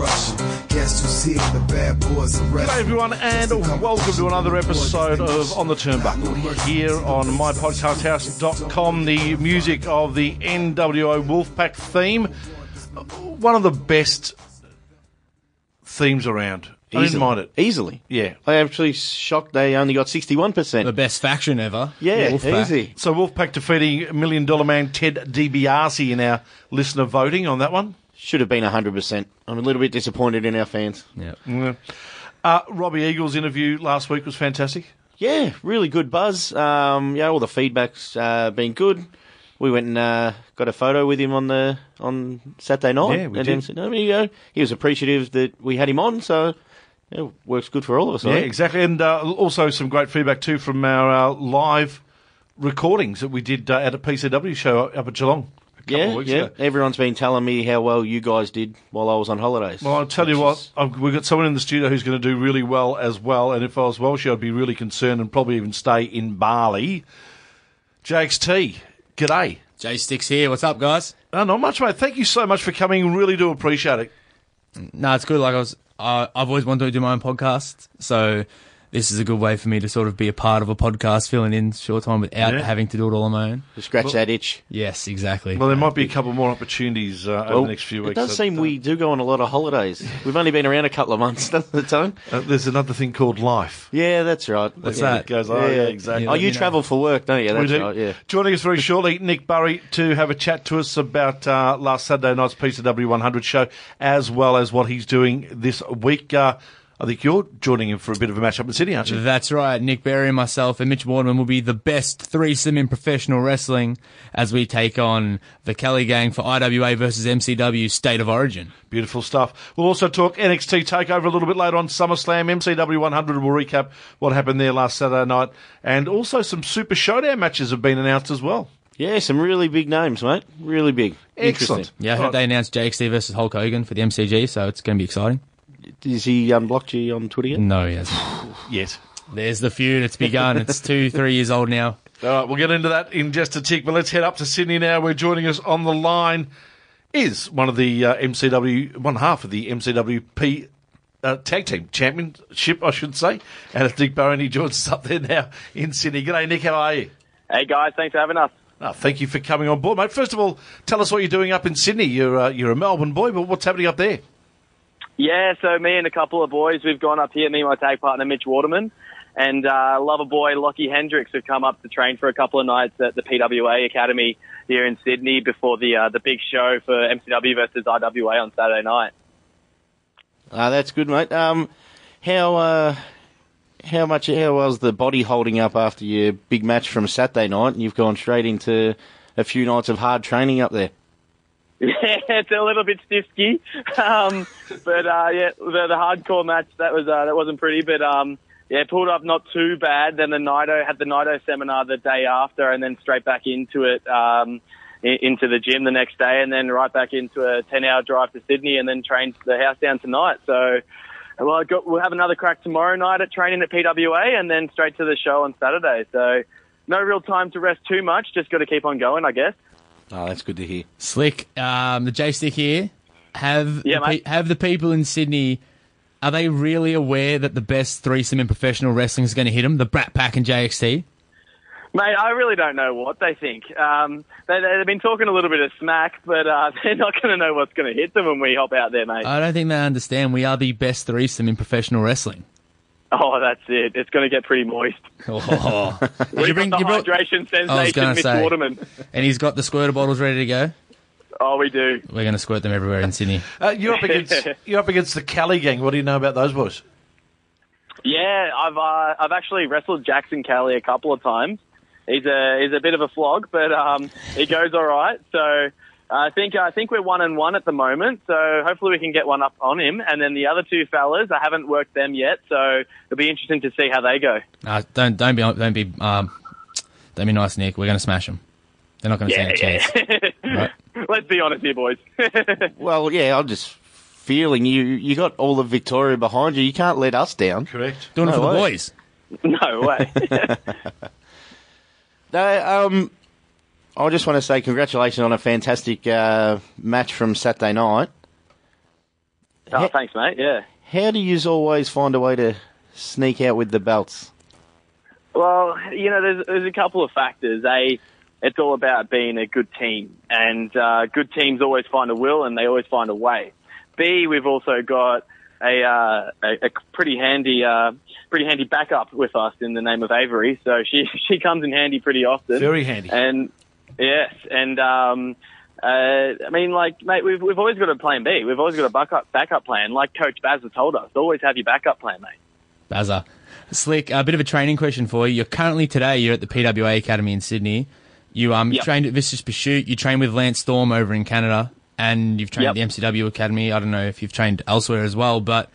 Mass destruction. Guess who's here? The bad boys are ready. Hello, everyone, and welcome to another episode of On the Turnbuckle here on mypodcasthouse.com. The music of the NWO Wolfpack theme, one of the best themes around. I didn't Easily. mind it. Easily. Yeah. I actually shocked they only got 61%. The best faction ever. yeah, Wolfpack. easy. So Wolfpack defeating Million Dollar Man Ted DiBiase in our listener voting on that one. Should have been 100%. I'm a little bit disappointed in our fans. Yeah. Yeah. Uh, Robbie Eagle's interview last week was fantastic. Yeah, really good buzz. Um, yeah, all the feedback's uh, been good. We went and uh, got a photo with him on the on Saturday night. Yeah, we And did. then, no, you know, he was appreciative that we had him on, so yeah, works good for all of us. Yeah, think. exactly. And uh, also some great feedback too from our uh, live recordings that we did uh, at a PCW show up at Geelong a couple Yeah, of weeks yeah. ago. Everyone's been telling me how well you guys did while I was on holidays. Well, I'll tell you Which what, is- I've, we've got someone in the studio who's going to do really well as well. And if I was Welsh, I'd be really concerned and probably even stay in Bali. JXT, g'day. JXT here. What's up, guys? Oh, not much, mate. Thank you so much for coming. Really do appreciate it. No, it's good. Like I was, uh, I've always wanted to do my own podcast, so this is a good way for me to sort of be a part of a podcast, filling in short time without Yeah. having to do it all on my own. to scratch that itch. Yes, exactly. Well, there might be a couple more opportunities uh, over the next few weeks. It does that, seem uh, we do go on a lot of holidays. We've only been around a couple of months, doesn't it, Tone? uh, there's another thing called life. Yeah, that's right. What's yeah. that? It goes, oh, yeah, exactly. Oh, let you me know. travel for work, don't you? We That's do. right, yeah. Joining us very shortly, Nick Burry, to have a chat to us about uh, last Saturday night's MCW 100 show, as well as what he's doing this week. Uh, I think you're joining him for a bit of a match up in Sydney, aren't you? That's right. Nick Berry, and myself, and Mitch Waterman will be the best threesome in professional wrestling as we take on the Kelly Gang for IWA versus MCW State of Origin. Beautiful stuff. We'll also talk NXT Takeover a little bit later on SummerSlam, MCW 100. We'll recap what happened there last Saturday night, and also some Super Showdown matches have been announced as well. Yeah, some really big names, mate. Really big. Excellent. Interesting. Yeah, I heard Right. they announced JXT versus Hulk Hogan for the MCG, so it's going to be exciting. Is he unblocked you on Twitter yet? No, he hasn't. Yet. There's the feud. It's begun. It's two, three years old now. All right, we'll get into that in just a tick, but let's head up to Sydney now. We're joining us on the line is one of the uh, MCW, one half of the MCWP uh, tag team championship, I should say. And it's Nick Barron. He joins us up there now in Sydney. G'day, Nick. How are you? Hey guys, thanks for having us. Oh, thank you for coming on board, mate. First of all, tell us what you're doing up in Sydney. You're uh, you're a Melbourne boy, but what's happening up there? Yeah, so me and a couple of boys, we've gone up here, me and my tag partner Mitch Waterman, and uh, lover boy Lockie Hendricks have come up to train for a couple of nights at the PWA Academy here in Sydney before the uh, the big show for MCW versus IWA on Saturday night. Ah, that's good, mate. Um, how uh, how much how was the body holding up after your big match from Saturday night, and you've gone straight into a few nights of hard training up there? Yeah, it's a little bit stiffy, um, but uh, yeah, the, the hardcore match that was uh, that wasn't pretty, but um, yeah, pulled up not too bad. Then the Nido had the Nido seminar the day after, and then straight back into it, um, into the gym the next day, and then right back into a ten-hour drive to Sydney, and then trained the house down tonight. So. Well, got, we'll have another crack tomorrow night at training at PWA, and then straight to the show on Saturday. So, no real time to rest too much. Just got to keep on going, I guess. Oh, that's good to hear. Slick, um, the JXT here. Have Yeah, the pe- have the people in Sydney? Are they really aware that the best threesome in professional wrestling is going to hit them? The Brat Pack and JXT. Mate, I really don't know what they think. Um, they, they've been talking a little bit of smack, but uh, they're not going to know what's going to hit them when we hop out there, mate. I don't think they understand. We are the best threesome in professional wrestling. Oh, that's it. It's going to get pretty moist. Oh. Did you bring? got You the brought, hydration sensation, gonna Miss say. Waterman. and he's got the squirter bottles ready to go. Oh, we do. We're going to squirt them everywhere in Sydney. Uh, you're up against you're up against the Kelly gang. What do you know about those boys? Yeah, I've uh, I've actually wrestled Jackson Kelly a couple of times. He's a he's a bit of a flog, but um, he goes all right. So I think I think we're one and one at the moment. So hopefully we can get one up on him. And then the other two fellas, I haven't worked them yet, so it'll be interesting to see how they go. Uh, don't don't be don't be um, don't be nice, Nick. We're going to smash them. They're not going to Yeah, stand a chance. Right. Let's be honest here, boys. Well, yeah, I'm just feeling you. You got all of Victoria behind you. You can't let us down. Correct. Doing it No for the boys. no way. No, um, I just want to say congratulations on a fantastic uh, match from Saturday night. oh, thanks, mate. Yeah. How do you always find a way to sneak out with the belts? Well, you know, there's, there's a couple of factors. A, it's all about being a good team, and uh, good teams always find a will, and they always find a way. B, we've also got a uh, a, a pretty handy uh, pretty handy backup with us in the name of Avery, so she she comes in handy pretty often. Very handy. And yes, and um, uh, I mean, like, mate, we've we've always got a plan B. We've always got a backup backup plan, like Coach Baz has told us. Always have your backup plan, mate. Bazza. Slick, a bit of a training question for you. You're currently today, you're at the PWA Academy in Sydney. You um Yep. trained at Vicious Pursuit, you trained with Lance Storm over in Canada, and you've trained Yep. at the MCW Academy. I don't know if you've trained elsewhere as well, but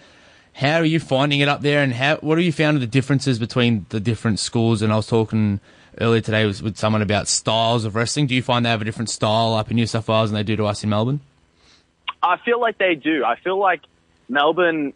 how are you finding it up there and how what have you found the differences between the different schools? And I was talking earlier today was with someone about styles of wrestling. Do you find they have a different style up in New South Wales than they do to us in Melbourne? I feel like they do. I feel like Melbourne,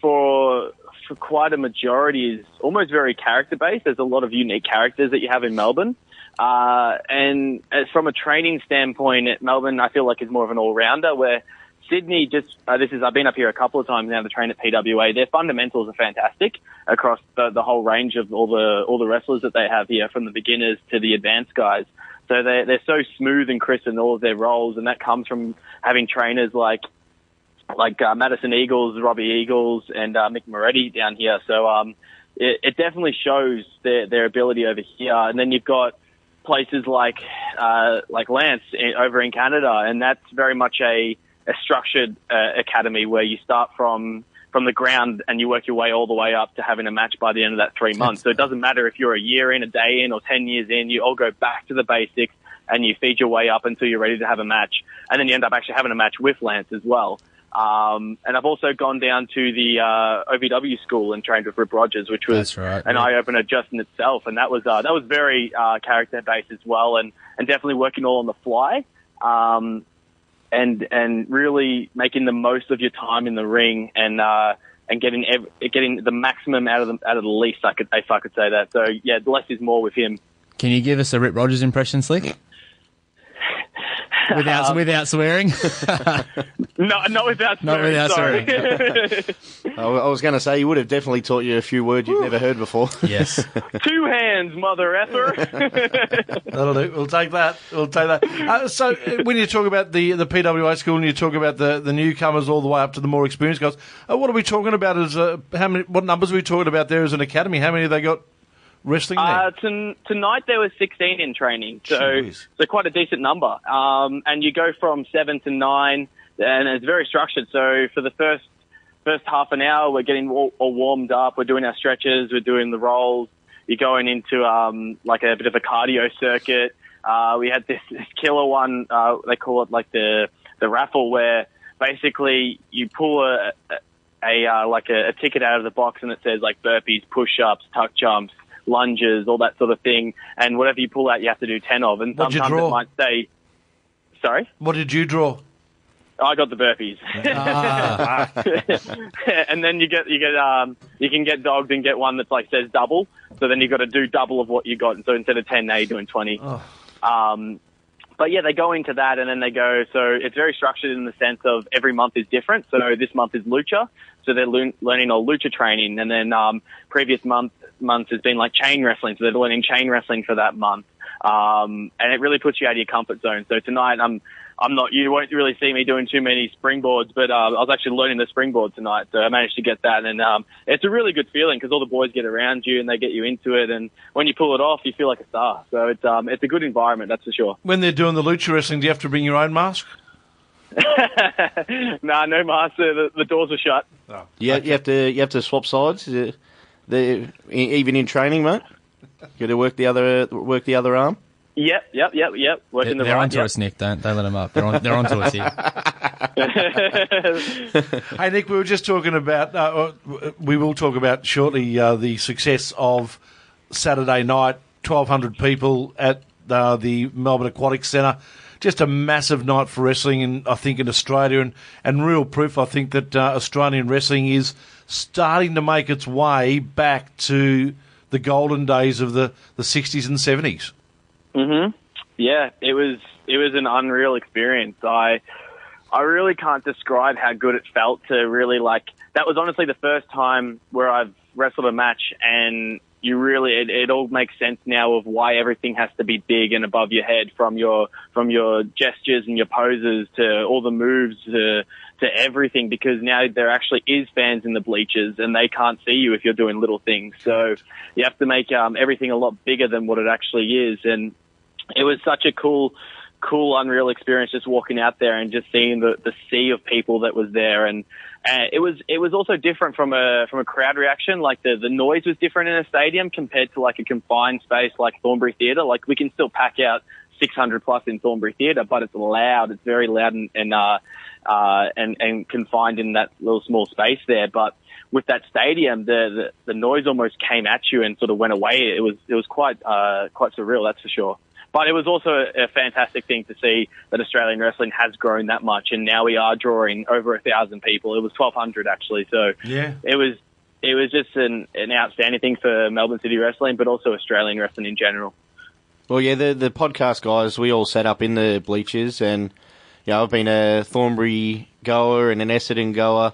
for for quite a majority, is almost very character based. There's a lot of unique characters that you have in Melbourne, uh, and as from a training standpoint, Melbourne, I feel like is more of an all rounder. Where Sydney, just uh, this is I've been up here a couple of times now to train at PWA. Their fundamentals are fantastic across the, the whole range of all the all the wrestlers that they have here, from the beginners to the advanced guys. So they're, they're so smooth and crisp in all of their roles, and that comes from having trainers like like uh, Madison Eagles, Robbie Eagles, and uh, Mick Moretti down here. So um, it, it definitely shows their their ability over here. And then you've got places like uh, like Lance in, over in Canada, and that's very much a a structured uh, academy where you start from from the ground and you work your way all the way up to having a match by the end of that three months. So it doesn't matter if you're a year in, a day in, or ten years in. You all go back to the basics and you feed your way up until you're ready to have a match, and then you end up actually having a match with Lance as well. Um, and I've also gone down to the uh, OVW school and trained with Rip Rogers, which was right, an yeah. eye opener just in itself, and that was uh, that was very uh, character based as well, and and definitely working all on the fly, um, and and really making the most of your time in the ring and. Uh, and getting ev- getting the maximum out of the out of the least, I could if I could say that. So yeah, the less is more with him. Can you give us a Rip Rogers impression, Slick? Without without swearing? No, not without Not swearing, without sorry. I, I was going to say, he would have definitely taught you a few words you've never heard before. yes. Two hands, mother effer. That'll do. We'll take that. We'll take that. Uh, so, uh, when you talk about the the PWA school and you talk about the, the newcomers all the way up to the more experienced guys, uh, what are we talking about? As uh, how many? What numbers are we talking about there as an academy? How many have they got wrestling? Uh, ton tonight there was 16 in training, so Jeez. so quite a decent number. Um, and you go from seven to nine, and it's very structured. So for the first first half an hour, we're getting all, all warmed up. We're doing our stretches. We're doing the rolls. You're going into um, like a bit of a cardio circuit. Uh, we had this, this killer one. Uh, they call it like the the raffle, where basically you pull a, a a uh, like a, a ticket out of the box and it says like burpees, push-ups, tuck jumps, lunges, all that sort of thing. And whatever you pull out, you have to do ten of. And What'd sometimes it might say, "Sorry, what did you draw? I got the burpees." Ah, and then you get you get um you can get dogged and get one that's like says double. So then you've got to do double of what you got. So instead of ten, now you're doing twenty. Um, but yeah, they go into that and then they go. So it's very structured in the sense of every month is different. So this month is lucha, so they're learning all lucha training, and then um, previous month months has been like chain wrestling, so they're learning chain wrestling for that month. Um, and it really puts you out of your comfort zone. So tonight I'm I'm not. You won't really see me doing too many springboards, but uh, I was actually learning the springboard tonight, so I managed to get that, and um, it's a really good feeling because all the boys get around you and they get you into it, and when you pull it off, you feel like a star. So it's um, it's a good environment, that's for sure. When they're doing the lucha wrestling, do you have to bring your own mask? nah, no master. The, the doors are shut. You, you have to you have to swap sides. The e- even in training, mate. Got to work the other work the other arm. Yep, yep, yep, yep. Working They're, the they're right. onto yep. us, Nick. Don't don't let them up. They're on. They're onto us here. Hey, Nick, we were just talking about, uh, uh, we will talk about shortly uh, the success of Saturday night, 1,200 people at uh, the Melbourne Aquatic Centre. Just a massive night for wrestling, in, I think, in Australia, and, and real proof, I think, that uh, Australian wrestling is starting to make its way back to the golden days of the, the 60s and 70s. hmm Yeah, it was it was an unreal experience. I I really can't describe how good it felt to really like. That was honestly the first time where I've wrestled a match, and you really it, it all makes sense now of why everything has to be big and above your head, from your from your gestures and your poses to all the moves to to everything, because now there actually is fans in the bleachers, and they can't see you if you're doing little things. So you have to make um, everything a lot bigger than what it actually is, and it was such a cool, cool, unreal experience just walking out there and just seeing the, the sea of people that was there. And uh, it was it was also different from a from a crowd reaction. Like the the noise was different in a stadium compared to like a confined space like Thornbury Theatre. Like we can still pack out 600 plus in Thornbury Theatre, but it's loud. It's very loud and and uh, uh, and and confined in that little small space there. But with that stadium, the, the the noise almost came at you and sort of went away. It was it was quite uh, quite surreal, that's for sure. But it was also a fantastic thing to see that Australian wrestling has grown that much, and now we are drawing over a thousand people. It was twelve hundred actually, so Yeah. it was it was just an, an outstanding thing for Melbourne City wrestling, but also Australian wrestling in general. Well, yeah, the the podcast guys, we all set up in the bleachers, and yeah, I've been a Thornbury goer and an Essendon goer.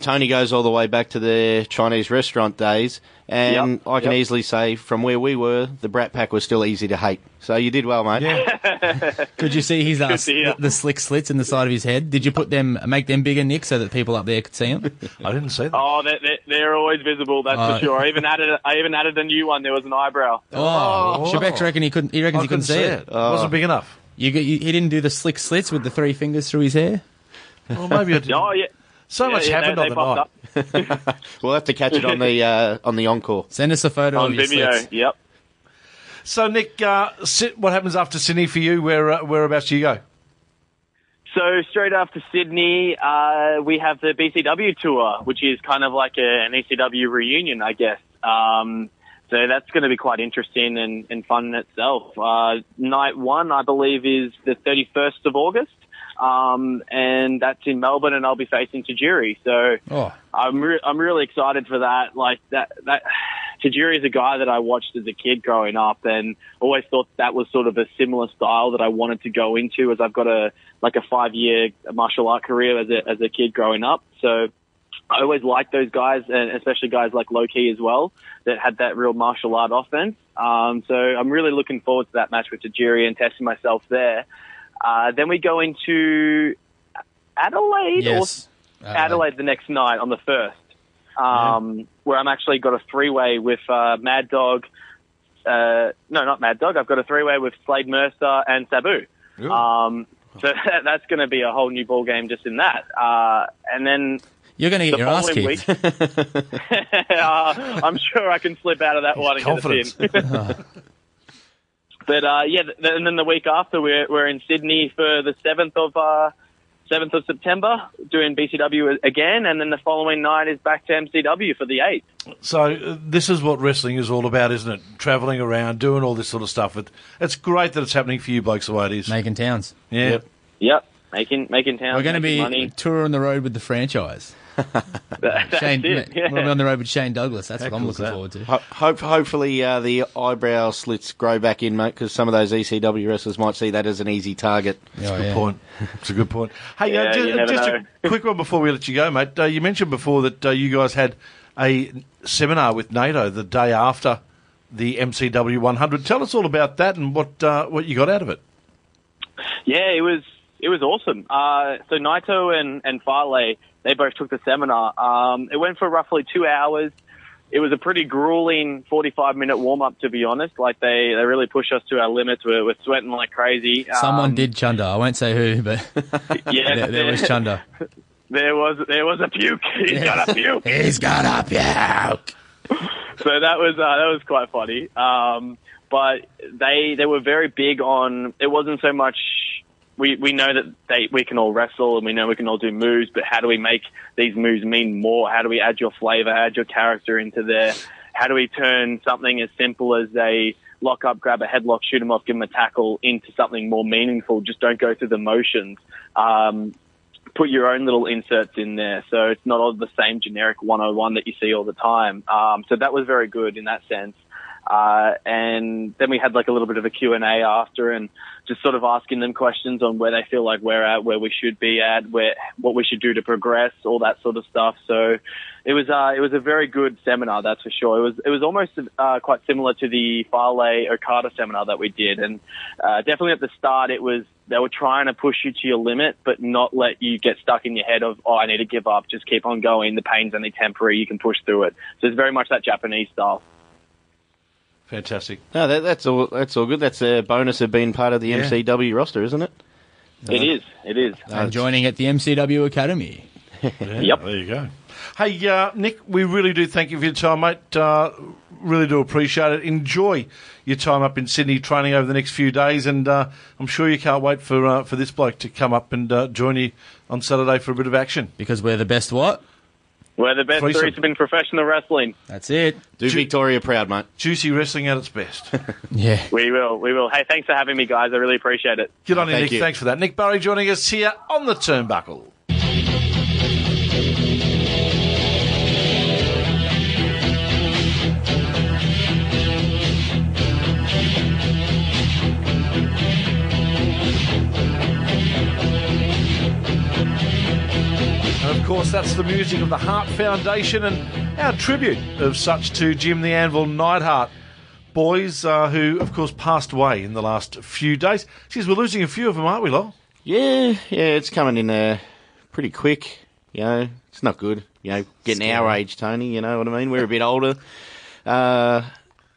Tony goes all the way back to the Chinese restaurant days, and Yep, I can yep. easily say from where we were, the Brat Pack was still easy to hate. So you did well, mate. Yeah. Could you see his uh, Good the, the slick slits in the side of his head? Did you put them, make them bigger, Nick, so that people up there could see them? I didn't see that. Oh, they're, they're, they're always visible, that's Oh. for sure. I even added I even added a new one. There was an eyebrow. Oh, Shebex reckon he couldn't. He reckons I he couldn't couldn't see see it. it. It wasn't big enough. You, you, he didn't do the slick slits with the three fingers through his hair. Well, maybe I did. Oh yeah. So Yeah, much yeah, happened they- on they the night. We'll have to catch it on the uh, on the encore. Send us a photo on of your Vimeo. slits. Yep. So, Nick, uh, what happens after Sydney for you? Where uh, whereabouts do you go? So straight after Sydney, uh, we have the BCW tour, which is kind of like a, an ECW reunion, I guess. Um, so that's going to be quite interesting and, and fun in itself. Uh, night one, I believe, is the 31st of August. Um, and that's in Melbourne and I'll be facing Tajiri. So, Oh, I'm re- I'm really excited for that. Like that that Tajiri is a guy that I watched as a kid growing up, and always thought that was sort of a similar style that I wanted to go into. As I've got a like a five year martial art career as a as a kid growing up, so. I always liked those guys, and especially guys like Loki as well, that had that real martial art offense. Um, so I'm really looking forward to that match with Tajiri and testing myself there. Uh, then we go into Adelaide or yes. Adelaide the next night on the first, um, where I'm actually got a three way with uh, Mad Dog. Uh, no, not Mad Dog. I've got a three way with Slade Mercer and Sabu. Um, so that's going to be a whole new ball game just in that. Uh, and then You're going to get the your ass following kicked. week, uh, I'm sure I can slip out of that one and Confidence. get a pin. but uh, yeah, th- and then the week after we're we're in Sydney for the seventh of uh, seventh of September doing BCW again, and then the following night is back to MCW for the eighth. So uh, this is what wrestling is all about, isn't it? Traveling around, doing all this sort of stuff. It, it's great that it's happening for you blokes the way it is. Making towns. yeah. Yep. Yep, making making town. We're going to making be money. touring the road with the franchise. That's Shane, it. we'll be on the road with Shane Douglas. That's what I'm looking that? forward to. Ho- hope, hopefully, uh, the eyebrow slits grow back in, mate, because some of those ECW wrestlers might see that as an easy target. That's Oh, Good yeah. point. It's a good point. Hey, uh, Yeah, ju- you never just a quick one before we let you go, mate. Uh, you mentioned before that uh, you guys had a seminar with NATO the day after the MCW 100. Tell us all about that and what uh, what you got out of it. Yeah, it was it was awesome. Uh, so NATO and and Farley, they both took the seminar. Um, it went for roughly two hours. It was a pretty grueling 45 minute warm up, to be honest. Like they, they really pushed us to our limits. We're, we're sweating like crazy. Someone Um, did chunder. I won't say who, but Yeah, there, there was chunder. There was there was a puke. He's got a puke. He's got a puke. so that was uh, that was quite funny. Um, but they they were very big on. It wasn't so much. We we know that they we can all wrestle and we know we can all do moves, but how do we make these moves mean more? How do we add your flavor, add your character into there? How do we turn something as simple as a lock up, grab a headlock, shoot him off, give him a tackle into something more meaningful? Just don't go through the motions. Um, put your own little inserts in there. So it's not all the same generic 101 that you see all the time. Um, so that was very good in that sense. Uh, and then we had like a little bit of a Q&A after and just sort of asking them questions on where they feel like we're at, where we should be at, where, what we should do to progress, all that sort of stuff. So it was, uh, it was a very good seminar, that's for sure. It was, it was almost, uh, quite similar to the Farley Okada seminar that we did. And, uh, definitely at the start, it was, they were trying to push you to your limit, but not let you get stuck in your head of, oh, I need to give up. Just keep on going. The pain's only temporary. You can push through it. So it's very much that Japanese style. Fantastic. No, that, that's all. That's all good. That's a bonus of being part of the Yeah. MCW roster, isn't it? It is. It is. I'm joining at the MCW Academy. Yeah, Yep. There you go. Hey, uh, Nick, we really do thank you for your time, mate. Uh, really do appreciate it. Enjoy your time up in Sydney training over the next few days, and uh, I'm sure you can't wait for uh, for this bloke to come up and uh, join you on Saturday for a bit of action. Because we're the best what? We're the best Threesome. threesome in professional wrestling. That's it. Do Victoria proud, mate. Juicy wrestling at its best. Yeah. We will. We will. Hey, thanks for having me, guys. I really appreciate it. Good on you, Thank Nick. you. Thanks for that. Nick Barry joining us here on the Turnbuckle. Of course, that's the music of the Heart Foundation and our tribute of such to Jim the Anvil Neidhart boys, uh, who, of course, passed away in the last few days. Geez, we're losing a few of them, aren't we, Lol? Yeah, yeah, it's coming in there pretty quick. You know, it's not good. You know, getting our age, Tony. You know what I mean? We're a bit older uh,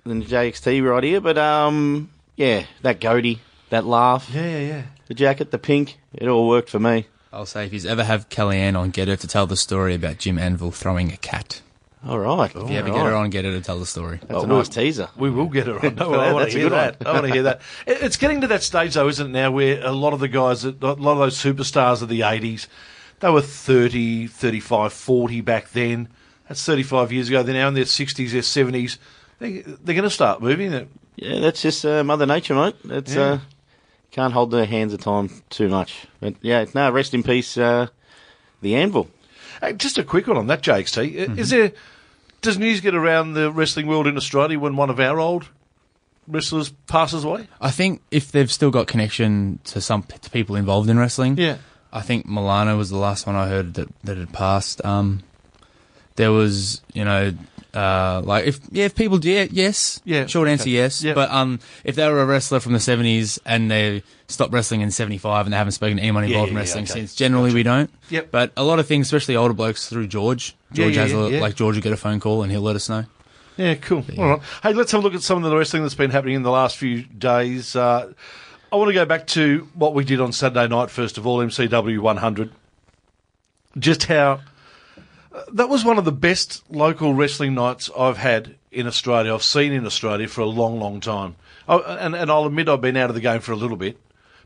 than JXT right here, but um, yeah, that goatee, that laugh, Yeah, yeah, yeah. the jacket, the pink, it all worked for me. I'll say if you ever have Kellyanne on, get her to tell the story about Jim Anvil throwing a cat. All right, If you ever get her on, get her to tell the story. That's a nice teaser. We will get her on. No, That- I want to hear that. I want to hear that. It's getting to that stage, though, isn't it, now, where a lot of the guys, a lot of those superstars of the 80s, they were 30, 35, 40 back then. That's 35 years ago. They're now in their 60s, their 70s. They, they're going to start moving. Yeah, that's just uh, Mother Nature, mate. That's Yeah. uh, can't hold their hands of time too much. But yeah, no, rest in peace, uh, the Anvil. Hey, just a quick one on that, JXT. Is there, does news get around the wrestling world in Australia when one of our old wrestlers passes away? I think if they've still got connection to some to people involved in wrestling, Yeah. I think Milano was the last one I heard that that had passed. Um, there was, you know, uh, like if yeah, if people did, yes, Yeah, short answer okay. yes. Yeah. But um, if they were a wrestler from the seventies and they stopped wrestling in seventy five and they haven't spoken to anyone involved yeah, in yeah, wrestling okay. since, generally we don't. Yep. But a lot of things, especially older blokes, through George. George yeah, has a, yeah, yeah. like George will get a phone call and he'll let us know. Yeah, cool. All right. Hey, let's have a look at some of the wrestling that's been happening in the last few days. Uh, I want to go back to what we did on Saturday night, first of all, MCW 100. Just how that was one of the best local wrestling nights I've had in Australia, I've seen in Australia for a long, long time. Oh, and, and I'll admit I've been out of the game for a little bit,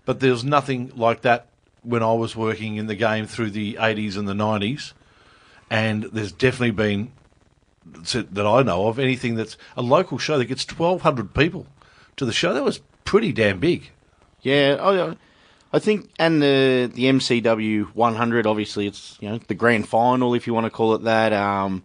but there's nothing like that when I was working in the game through the 80s and the 90s. And there's definitely been that I know of anything that's a local show that gets 1,200 people to the show. That was pretty damn big. Yeah, I think, and the the MCW 100. Obviously, it's you know the grand final, if you want to call it that. Um,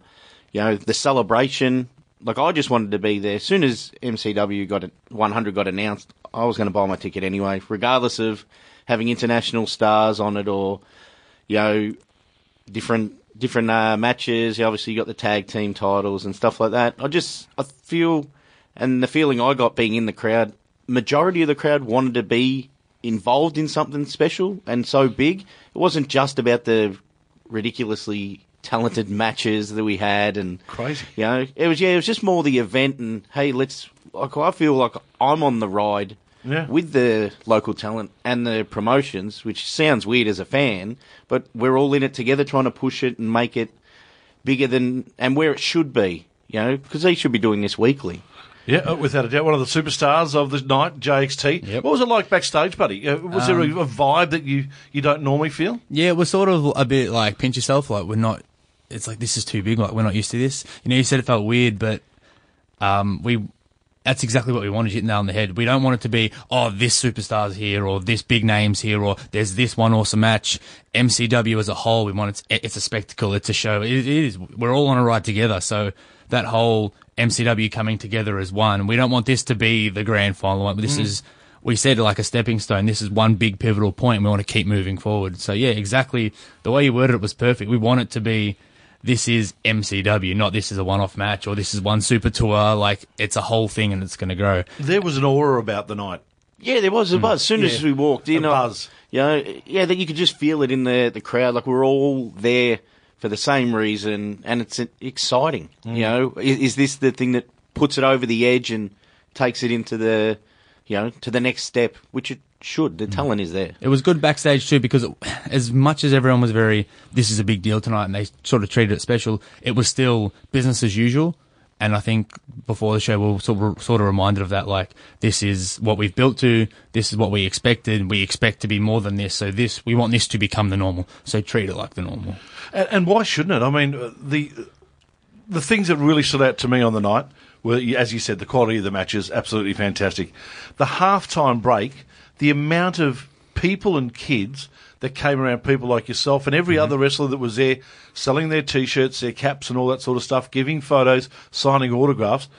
you know the celebration. Like I just wanted to be there. As soon as MCW got it, 100 got announced, I was going to buy my ticket anyway, regardless of having international stars on it or you know different different uh, matches. Obviously you obviously got the tag team titles and stuff like that. I just I feel, and the feeling I got being in the crowd, majority of the crowd wanted to be involved in something special and so big. It wasn't just about the ridiculously talented matches that we had and Crazy. You know, it was yeah, it was just more the event and hey, let's. Like I feel like I'm on the ride Yeah. with the local talent and the promotions, which sounds weird as a fan, but we're all in it together, trying to push it and make it bigger than and where it should be. You know, because they should be doing this weekly. Yeah, uh, without a doubt, one of the superstars of the night, JXT. Yep. What was it like backstage, buddy? Uh, was there a, a vibe that you, you don't normally feel? Yeah, it was sort of a bit like pinch yourself. Like we're not. It's like this is too big. Like we're not used to this. You know, you said it felt weird, but um, we. That's exactly what we wanted. Hit nail on the head. We don't want it to be oh this superstar's here or this big name's here or there's this one awesome match. MCW as a whole, we want it. It's a spectacle. It's a show. It, it is. We're all on a ride together. So that whole MCW coming together as one. We don't want this to be the grand final. This mm. is we said like a stepping stone. This is one big pivotal point. We want to keep moving forward. So yeah, exactly the way you worded it was perfect. We want it to be this is MCW, not this is a one-off match or this is one super tour. Like it's a whole thing and it's going to grow. There was an aura about the night. Yeah, there was a mm. buzz. As soon as we walked in, A I- buzz. you know, yeah, that you could just feel it in the the crowd. Like we're all there for the same reason, and it's exciting. Mm. You know, is, is this the thing that puts it over the edge and takes it into the, you know, to the next step, which it should. Mm. The talent is there. It was good backstage too because it, as much as everyone was very, this is a big deal tonight and they sort of treated it special, it was still business as usual. And I think before the show, we were sort of, reminded of that, like, this is what we've built to, this is what we expected, we expect to be more than this, so this, we want this to become the normal, so treat it like the normal. And, and why shouldn't it? I mean, uh, the the things that really stood out to me on the night were, as you said, the quality of the matches, absolutely fantastic. The halftime break, the amount of people and kids that came around, people like yourself and every mm-hmm. other wrestler that was there, selling their t-shirts, their caps, and all that sort of stuff, giving photos, signing autographs.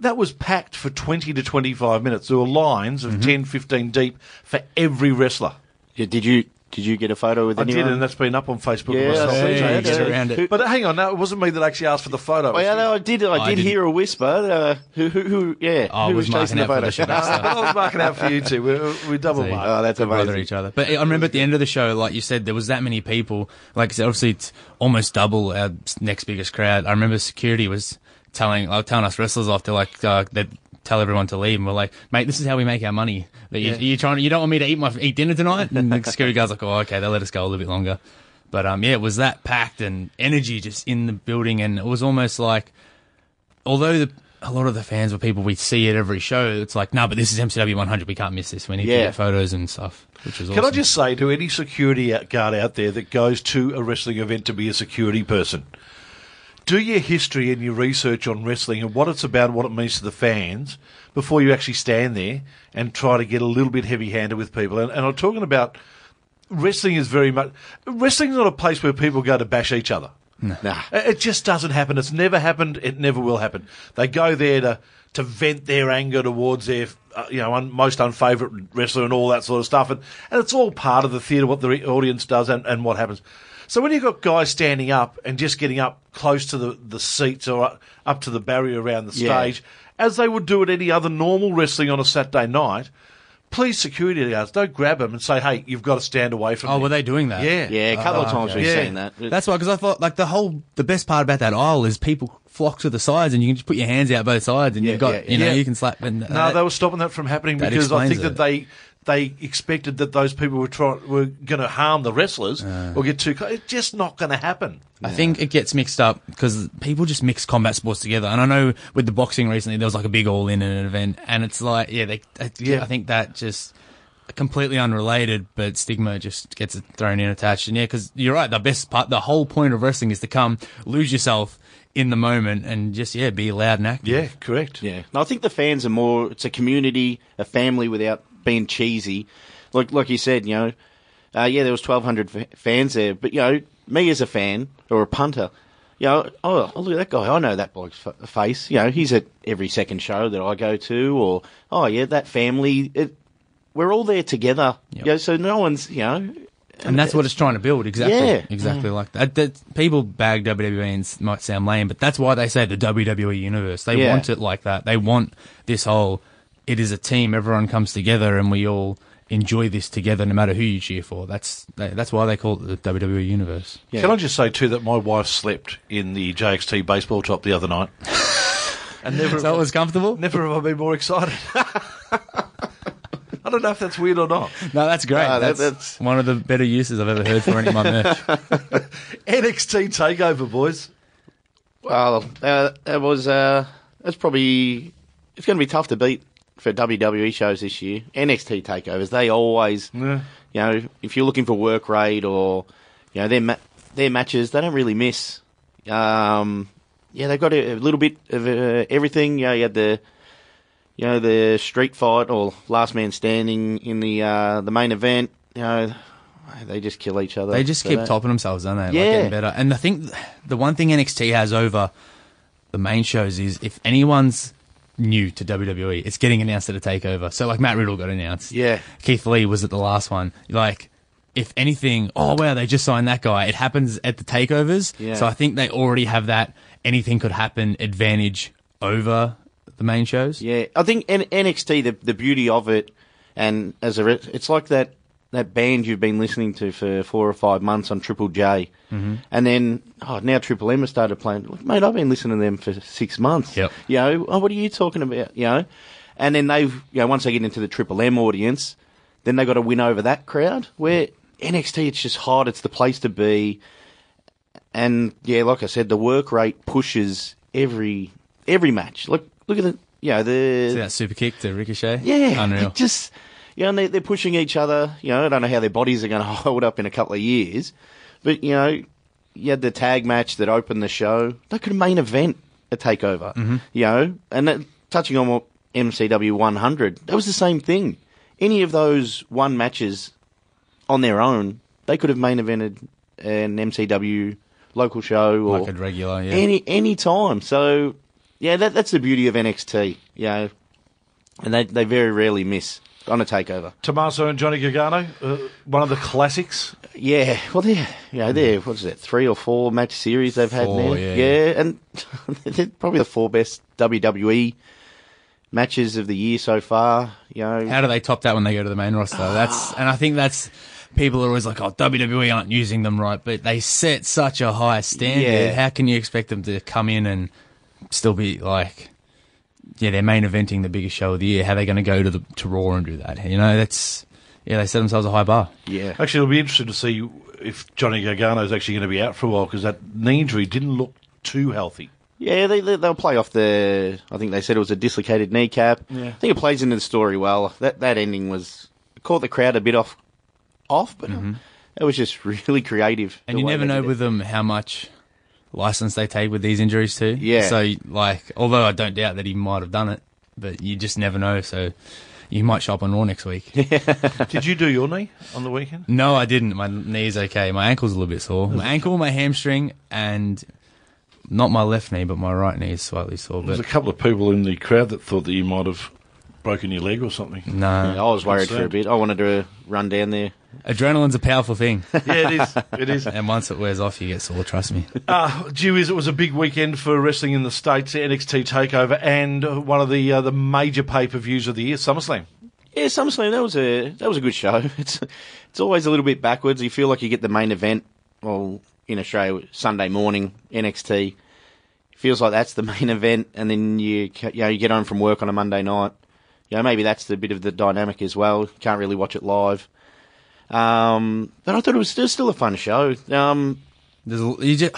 That was packed for 20 to 25 minutes. There were lines of mm-hmm. 10, 15 deep for every wrestler. Yeah, did you did you get a photo with I anyone? did, and that's been up on Facebook. Yeah, myself. I see Yeah, Yeah. around it. But hang on, no, it wasn't me that actually asked for the photo. Oh, yeah, no, I did. I I did hear a whisper. Uh, who, who, who? Yeah, Oh, who I was was chasing marking the out for photo? the show. I was marking out for you two. We, we double So- mark. oh, that's to bother each other. But I remember at the end of the show, like you said, there was that many people. Like I said, obviously it's almost double our next biggest crowd. I remember security was telling, like, telling us wrestlers off to like, uh, they tell everyone to leave, and we're like, mate, this is how we make our money. That you, you're trying, you don't want me to eat my eat dinner tonight, and the security guard's like, oh, okay, they'll let us go a little bit longer. But um, yeah, it was that packed and energy just in the building, and it was almost like although the, a lot of the fans were people we see at every show, it's like, no, but this is MCW 100. We can't miss this. We need Yeah. to get photos and stuff, which was Can awesome. I just say to any security guard out there that goes to a wrestling event to be a security person, do your history and your research on wrestling and what it's about and what it means to the fans before you actually stand there and try to get a little bit heavy handed with people. And, and I'm talking about wrestling is very much. Wrestling's not a place where people go to bash each other. Nah. It it just doesn't happen. It's never happened. It never will happen. They go there to to vent their anger towards their uh, you know un, most unfavourite wrestler and all that sort of stuff. And, and it's all part of the theatre what the audience does and, and what happens. So when you've got guys standing up and just getting up close to the, the seats or up, up to the barrier around the Yeah. stage, as they would do at any other normal wrestling on a Saturday night, please security guards don't grab them and say, "Hey, you've got to stand away from." Oh, them." were they doing that? Yeah, Yeah, a couple of Oh, times okay. we've Yeah. seen that. That's why, because I thought like the whole the best part about that aisle is people flock to the sides and you can just put your hands out both sides and Yeah, you've got yeah, you know yeah. you can slap and No, uh, they were stopping that from happening because I explains think that they they expected that those people were trying were going to harm the wrestlers or get too. close. It's just not going to happen. I think it gets mixed up because people just mix combat sports together. And I know with the boxing recently, there was like a big all in an event, and it's like, yeah, they, I, Yeah. I think that just completely unrelated, but stigma just gets thrown in attached. And yeah, because you're right, the best part, the whole point of wrestling is to come lose yourself in the moment and just yeah, be loud and active. Yeah, correct. Yeah, no, I think the fans are more. It's a community, a family, without being cheesy. Like like you said, you know, uh, yeah, there was twelve hundred f- fans there, but you know, me as a fan or a punter, you know, oh, oh look at that guy, I know that bloke's f- face. You know, he's at every second show that I go to, or oh yeah, that family. It, we're all there together. Yep. You know, so no one's you know. And that's what it's trying to build, exactly, Yeah. exactly like that. that. People bag WWE and might sound lame, but that's why they say the WWE universe. They Yeah. want it like that. They want this whole. It is a team. Everyone comes together, and we all enjoy this together, no matter who you cheer for. That's that's why they call it the WWE universe. Can I just say too that my wife slept in the JXT baseball top the other night, and never So it was comfortable. never have I been more excited. I don't know if that's weird or not. No, that's great. No, that- that's, that's- one of the better uses I've ever heard for any of my merch. NXT Takeover, boys. Well, uh, that was uh, that's probably it's going to be tough to beat for WWE shows this year. NXT takeovers, they always, Yeah. you know, if you're looking for work rate or you know their ma- their matches, they don't really miss. Um, yeah, they've got a, a little bit of uh, everything. You know, you had the you know the street fight or last man standing in the uh, the main event. You know, they just kill each other. They just keep that- topping themselves, don't they? Like Yeah. getting better. And I think the one thing NXT has over the main shows is if anyone's new to WWE, it's getting announced at a takeover. So like Matt Riddle got announced. Yeah. Keith Lee was at the last one. Like, if anything, oh wow, they just signed that guy. It happens at the takeovers. Yeah. So I think they already have that anything could happen advantage over the main shows. Yeah, I think N- NXT the the beauty of it, and as a re- it's like that that band you've been listening to for four or five months on Triple J, mm-hmm. and then oh now Triple M has started playing. Look, Mate, I've been listening to them for six months. Yep. You know, oh, what are you talking about? You know, and then they've you know once they get into the Triple M audience, then they got to win over that crowd. Where NXT, it's just hot. It's the place to be. And yeah, like I said, the work rate pushes every every match. Look, look at the you know the See that super kick to Ricochet? yeah, Unreal. it just you know and they're, they're pushing each other. You know, I don't know how their bodies are going to hold up in a couple of years, but you know, you had the tag match that opened the show. They could main event a takeover. Mm-hmm. You know, and that, touching on what MCW 100, that was the same thing. Any of those one matches on their own, they could have main evented an MCW local show or Like a regular, yeah. any any time. So yeah, that that's the beauty of NXT. You know, and they they very rarely miss on a takeover. Tommaso and Johnny Gargano, uh, one of the classics. Yeah, well, they're you know they're what's that three or four match series they've had Four, now. yeah. and they're probably the four best WWE matches of the year so far. You know, How do they top that when they go to the main roster? That's and I think that's people are always like, oh, WWE aren't using them right, but they set such a high standard. Yeah. How can you expect them to come in and still be like, yeah, they're main eventing the biggest show of the year? How are they going to go to the to Raw and do that? You know, that's yeah, they set themselves a high bar. yeah, Actually, it'll be interesting to see if Johnny Gargano is actually going to be out for a while because that knee injury didn't look too healthy. Yeah, they, they they'll play off the. I think they said it was a dislocated kneecap. Yeah. I think it plays into the story well. That that ending was caught the crowd a bit off, off, but mm-hmm. it was just really creative. And you never know it. with them how much license they take with these injuries too. Yeah. So like, although I don't doubt that he might have done it, but you just never know. So you might show up on Raw next week. Did you do your knee on the weekend? No, I didn't. My knee's okay. My ankle's a little bit sore. My ankle, my hamstring, and not my left knee, but my right knee is slightly sore. There's a couple of people in the crowd that thought that you might have broken your leg or something. no, Yeah, I was worried for a bit. I wanted to run down there. Adrenaline's a powerful thing, Yeah, it is. It is. and once it wears off, you get sore. Trust me. Uh, due is it was a big weekend for wrestling in the states, NXT Takeover, and uh, one of the uh, the major pay per views of the year, SummerSlam. Yeah, SummerSlam. That was a that was a good show. It's it's always a little bit backwards. You feel like you get the main event. Well, in Australia, Sunday morning NXT feels like that's the main event, and then you you know you get home from work on a Monday night. You know, maybe that's the bit of the dynamic as well. Can't really watch it live. Um, but I thought it was still, still a fun show. Um, There's you just,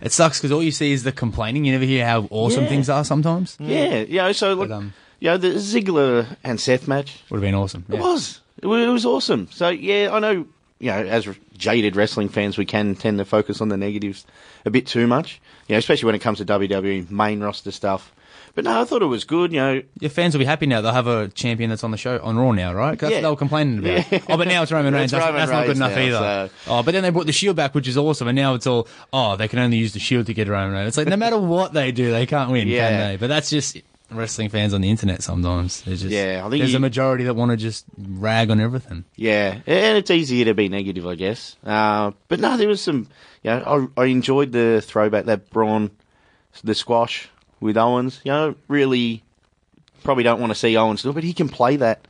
it sucks because all you see is the complaining. You never hear how awesome Yeah. things are. Sometimes yeah, you know, so look, But, um, you know, the Ziggler and Seth match. would have been awesome. It Yeah. was. It was, it was awesome. So yeah, I know. You know, as jaded wrestling fans, we can tend to focus on the negatives a bit too much. You know, especially when it comes to WWE main roster stuff. But no, I thought it was good. You know, Your fans will be happy now. They'll have a champion that's on the show on Raw now, right? 'Cause That's Yeah. what they were complaining about. Yeah. Oh, but now it's Roman Reigns. It's That's, Roman that's not good Reigns enough now, either. Oh, but then they brought the Shield back, which is awesome. And now it's all, oh, they can only use the Shield to get Roman Reigns. It's like no matter what they do, they can't win, Yeah. can they? But that's just wrestling fans on the internet sometimes. There's just, Yeah, I think there's you- a majority that want to just rag on everything. yeah, and it's easier to be negative, I guess. Uh, but no, there was some. Yeah, I, I enjoyed the throwback that Braun, the squash with Owens. You know, really, probably don't want to see Owens do it, but he can play that,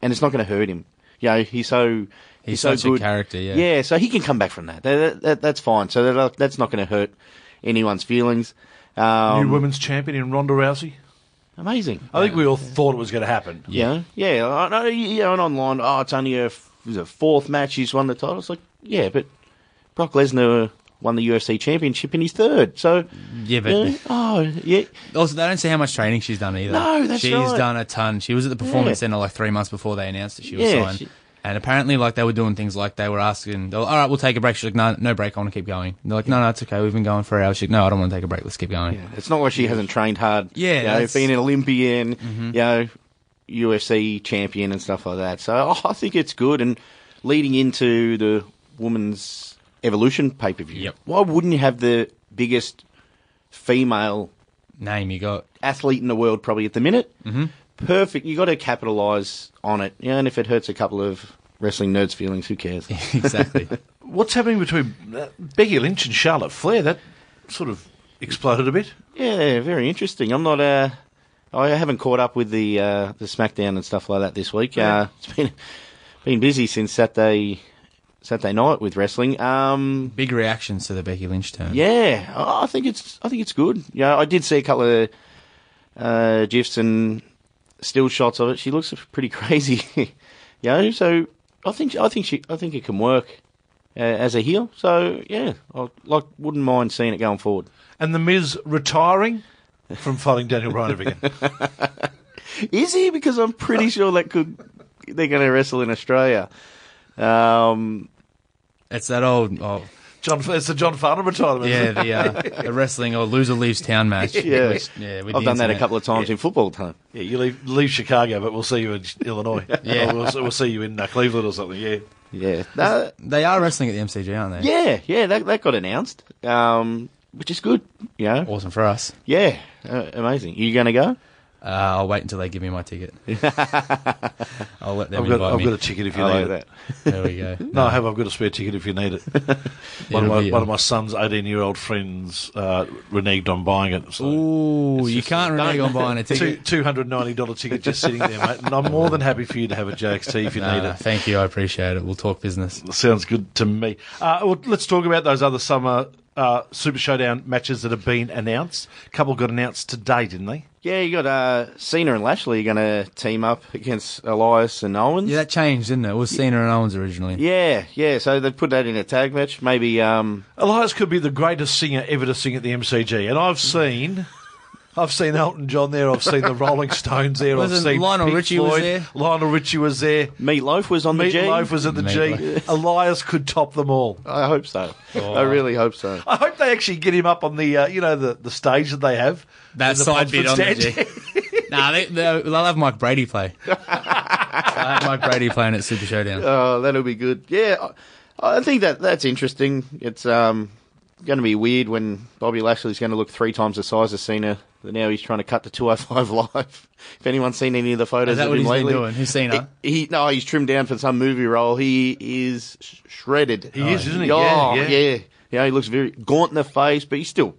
and it's not going to hurt him. You know, he's so He's so such a good. character, yeah. Yeah, so he can come back from that. That, that, that- that's fine. So that, that's not going to hurt anyone's feelings. Um, New women's champion in Ronda Rousey. amazing. I think we all thought it was going to happen. Yeah, yeah. I know. You know, and online, oh, it's only a, f- was it a fourth match he's won the title. It's like, yeah, but Brock Lesnar won the UFC championship in his third. So, Yeah, but oh, yeah, also they don't see how much training she's done either. No, that's she's right. done a ton. She was at the performance Yeah. center like three months before they announced that she was Yeah, signed. she- and apparently, like they were doing things like they were asking, they were, "All right, we'll take a break." She's like, "No, no break. I want to keep going." And they're like, "No, no, it's okay. We've been going for hours." She's like, "No, I don't want to take a break. Let's keep going." Yeah. it's not like she hasn't trained hard. Yeah, you know, that's- Mm-hmm. being an Olympian, you know, UFC champion and stuff like that. So oh, I think it's good. And leading into the women's evolution pay per view, Yep. why wouldn't you have the biggest female Name you got. athlete in the world probably at the minute. Mm-hmm. Perfect. You got to capitalise on it. Yeah, and if it hurts a couple of wrestling nerds' feelings, who cares? exactly. What's happening between uh, Becky Lynch and Charlotte Flair? That sort of exploded a bit. yeah, very interesting. I'm not. Uh, I haven't caught up with the uh, the SmackDown and stuff like that this week. Uh, it's been been busy since Saturday Saturday night with wrestling. Um, Big reactions to the Becky Lynch turn. Yeah, I I think it's I think it's good. Yeah, I did see a couple of uh, gifs and still shots of it. She looks pretty crazy, you know. So I think I think she I think it can work uh, as a heel. So yeah, I like wouldn't mind seeing it going forward. And the Miz retiring from fighting Daniel Bryan again. Is he? Because I'm pretty sure that could they're going to wrestle in Australia. Um, It's that old. Oh, John, it's the John Farnham retirement. yeah, isn't the, uh, the wrestling or loser leaves town match. yeah, which- yeah I've the done that a couple of times in football time. yeah. You leave, leave Chicago, but we'll see you in Illinois. Yeah. Or we'll, we'll see you in uh, Cleveland or something. Yeah. Yeah, No, They are wrestling at the MCG, aren't they? yeah, yeah. That that got announced, um, which is good. You know, Awesome for us. Yeah, uh, amazing. Are you going to go? Uh, I'll wait until they give me my ticket. I'll let them I've got, invite I've me. got a ticket if you I need like it. that. There we go. No, I have. I've got a spare ticket if you need it. one, of my, one of my son's 18 year old friends uh, reneged on buying it. So Ooh, you can't renege on buying a Two, ticket. $290 ticket just sitting there, mate. And I'm more than happy for you to have a JXT if you need it. thank you, I appreciate it. We'll talk business. Sounds good to me. Uh, well, let's talk about those other summer uh, Super Showdown matches that have been announced. A couple got announced today, didn't they? Yeah, you got uh, Cena and Lashley going to team up against Elias and Owens. Yeah, that changed, didn't it? It was Cena and Owens originally. yeah, yeah. So they put that in a tag match. Maybe um, Elias could be the greatest singer ever to sing at the MCG, and I've seen. I've seen Elton John there. I've seen the Rolling Stones there. I've Wasn't seen Lionel Pink Richie was Floyd. there? Lionel Richie was there. Meatloaf was on the G. Meatloaf was at the G. Elias could top them all. I hope so. Oh. I really hope so. I hope they actually get him up on the, uh, you know, the, the stage that they have. That In the side bit on Ponsford the stand. G. nah, they, they, they'll have Mike Brady play. They'll have Mike Brady playing at Super Showdown. Oh, that'll be good. Yeah, I, I think that that's interesting. It's um, going to be weird when Bobby Lashley's going to look three times the size of Cena. That now he's trying to cut to 205 live. if anyone's seen any of the photos Is that of what him he's been lately, doing? Who's Cena? He, he no, he's trimmed down for some movie role. He is sh- shredded. He is, isn't he? Oh, Yeah, yeah, yeah. yeah. he looks very gaunt in the face, but he's still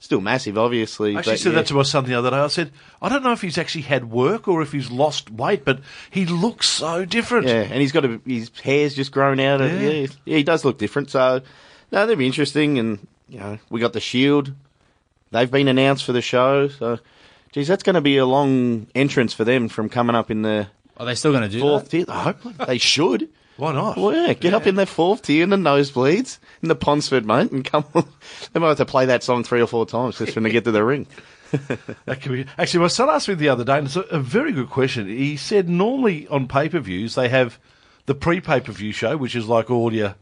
still massive, obviously. I actually but said yeah. that to my son the other day. I said, I don't know if he's actually had work or if he's lost weight, but he looks so different. Yeah, and he's got a, his hair's just grown out. Of, Yeah. yeah. yeah, he does look different. So, no, that'd be interesting. And you know, we got the Shield. They've been announced for the show. So, geez, that's going to be a long entrance for them from coming up in the Are they still going to do fourth that? tier. I hope they should. Why not? Well, yeah, get up in the fourth tier in the nosebleeds in the Ponsford, mate, and come on. They might have to play that song three or four times just when they get to the ring. That could be. Actually, my son asked me the other day, and it's a, a very good question. He said normally on pay per views they have the pre pay per view show, which is like all your,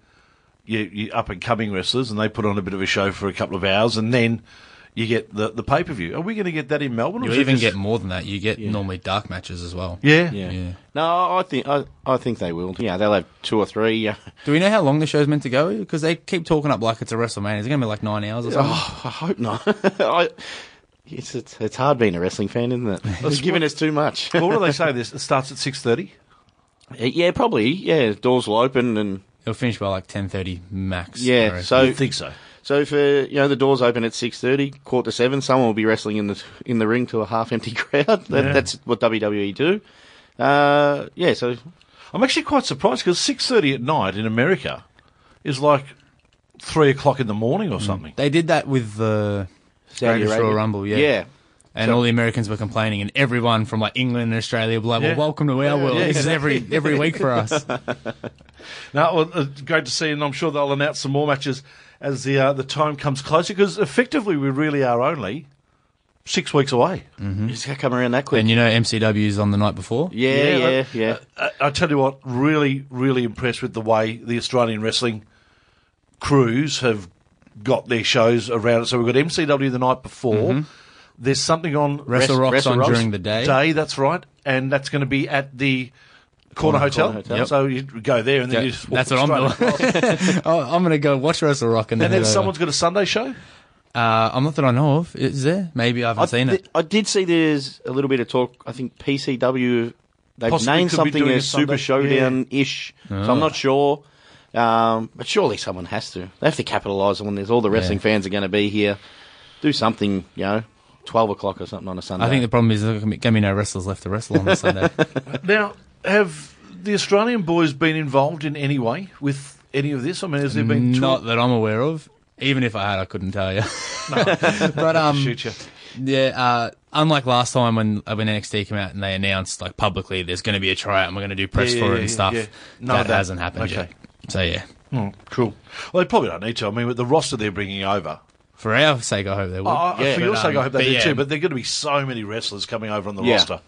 your, your up and coming wrestlers, and they put on a bit of a show for a couple of hours, and then you get the, the pay per view. Are we going to get that in Melbourne? You is even just- get more than that. You get normally dark matches as well. Yeah. Yeah. Yeah. No, I think I, I think they will. Yeah, they'll have two or three. Yeah. Do we know how long the show's meant to go? Because they keep talking up like it's a WrestleMania. Is it going to be like nine hours or something? Oh, I hope not. I, it's, it's it's hard being a wrestling fan, isn't it? It's giving us too much. Well, what do they say? This it starts at six thirty. Uh, yeah, probably. Yeah, doors will open and It'll finish by like ten thirty max. Yeah. reckon. So I think so. so for you know the doors open at six thirty, quarter to seven. Someone will be wrestling in the in the ring to a half empty crowd. That, Yeah. That's what WWE do. Uh, yeah. So I'm actually quite surprised because six thirty at night in America is like three o'clock in the morning or something. They did that with the Saudi Greatest Arabia. Royal Rumble, yeah. Yeah. And all the Americans were complaining, and everyone from like England and Australia were like, "Well, Yeah. welcome to our world. yeah, this is every every week for us." Now, well, it's great to see, and I'm sure they'll announce some more matches as the uh, the time comes closer. Because effectively, we really are only six weeks away. Mm-hmm. It's going to come around that quick. and you know, MCW's on the night before. yeah, Yeah, yeah, like- yeah. I, I tell you what, really, really impressed with the way the Australian wrestling crews have got their shows around it. So we've got MCW the night before. Mm-hmm. There's something on Wrestle Rest- Rock's Wrestle on Rocks during the day. day. That's right, and that's going to be at the Corner, Hotel. Corner Hotel. So you go there, and then Yeah, you just walk that's what I'm straight oh, I'm going to go watch Wrestle Rock, and then, And then head over. someone's got a Sunday show. Uh, I'm not that I know of. Is there? Maybe I haven't I, seen thi- it. I did see there's a little bit of talk. I think PCW they've Possibly named something doing a Super Showdown ish. So Ah. I'm not sure. Um, but surely someone has to. They have to capitalise on this. All the wrestling Yeah. fans are going to be here. Do something, you know, twelve o'clock or something on a Sunday. I think the problem is there's going to be no wrestlers left to wrestle on the Sunday. Now, have the Australian boys been involved in any way with any of this? I mean, has there been Not that I'm aware of. Even if I had, I couldn't tell you. but um, shoot you? Yeah, uh, unlike last time when uh, when NXT came out and they announced like publicly there's going to be a tryout and we're going to do press Yeah, for yeah, it and yeah, stuff. yeah. None that, that. hasn't happened Okay. yet. So yeah, Hmm, cool. Well, they probably don't need to. I mean, with the roster they're bringing over. For our sake, I hope they will. Oh, Yeah, for but, your sake, um, I hope they but do yeah. too. But there are going to be so many wrestlers coming over on the Yeah. roster.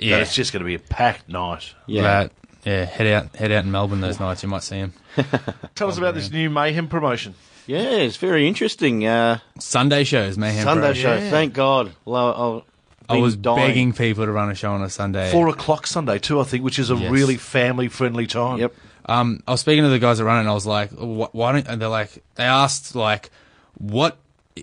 yeah, That it's just going to be a packed night. yeah. But, yeah, head out, head out in Melbourne those nights. You might see them. Tell us about this new Mayhem promotion. yeah, it's very interesting. Uh, Sunday shows, mayhem. Sunday Pro. show. Yeah. Thank God. Well, I've I was dying. begging people to run a show on a Sunday. Four o'clock Sunday too, I think, which is a Yes. really family friendly time. Yep. Um, I was speaking to the guys that run it, and I was like, "Why don't?" And they're like, they asked like, "What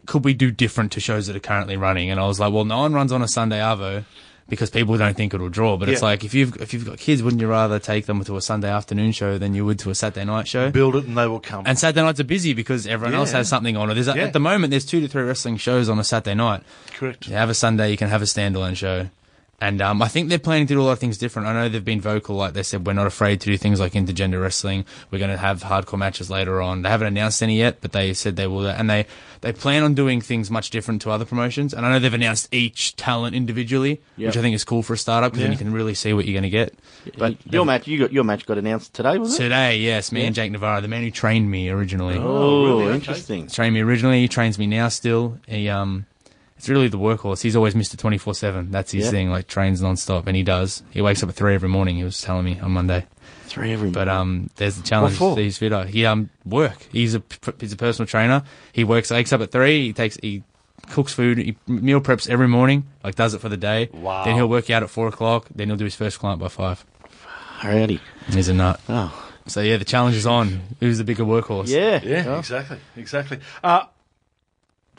could we do different to shows that are currently running?" And I was like, "Well, no one runs on a Sunday Arvo because people don't think it'll draw. But it's Yeah. like if you've if you've got kids, wouldn't you rather take them to a Sunday afternoon show than you would to a Saturday night show?" Build it and they will come. And Saturday nights are busy because everyone else Yeah. has something on. Or there's a, Yeah. at the moment there's two to three wrestling shows on a Saturday night. Correct. You have a Sunday, you can have a standalone show. And um, I think they're planning to do a lot of things different. I know they've been vocal, like they said, we're not afraid to do things like intergender wrestling. We're going to have hardcore matches later on. They haven't announced any yet, but they said they will. And they, they plan on doing things much different to other promotions. And I know they've announced each talent individually, Yep. which I think is cool for a startup because then you can really see what you're going to get. But your match, you got your match got announced today, was it? Today, yes, me and Jake Navarro, the man who trained me originally. Oh, really? Okay. interesting. trained me originally. He trains me now still. He um, it's really the workhorse. He's always Mister Twenty Four Seven. That's his Yeah. thing. Like trains non-stop, and he does. He wakes up at three every morning. He was telling me on Monday. Three every. But um, there's the challenge. What for? that He's fitter. He um work. He's a p- he's a personal trainer. He works. Wakes up at three. He takes he cooks food. He meal preps every morning. Like does it for the day. Wow. Then he'll work out at four o'clock. Then he'll do his first client by five. Howdy. He's a nut. Oh, So yeah, the challenge is on. Who's the bigger workhorse? yeah. Yeah, Oh. exactly, exactly. Uh,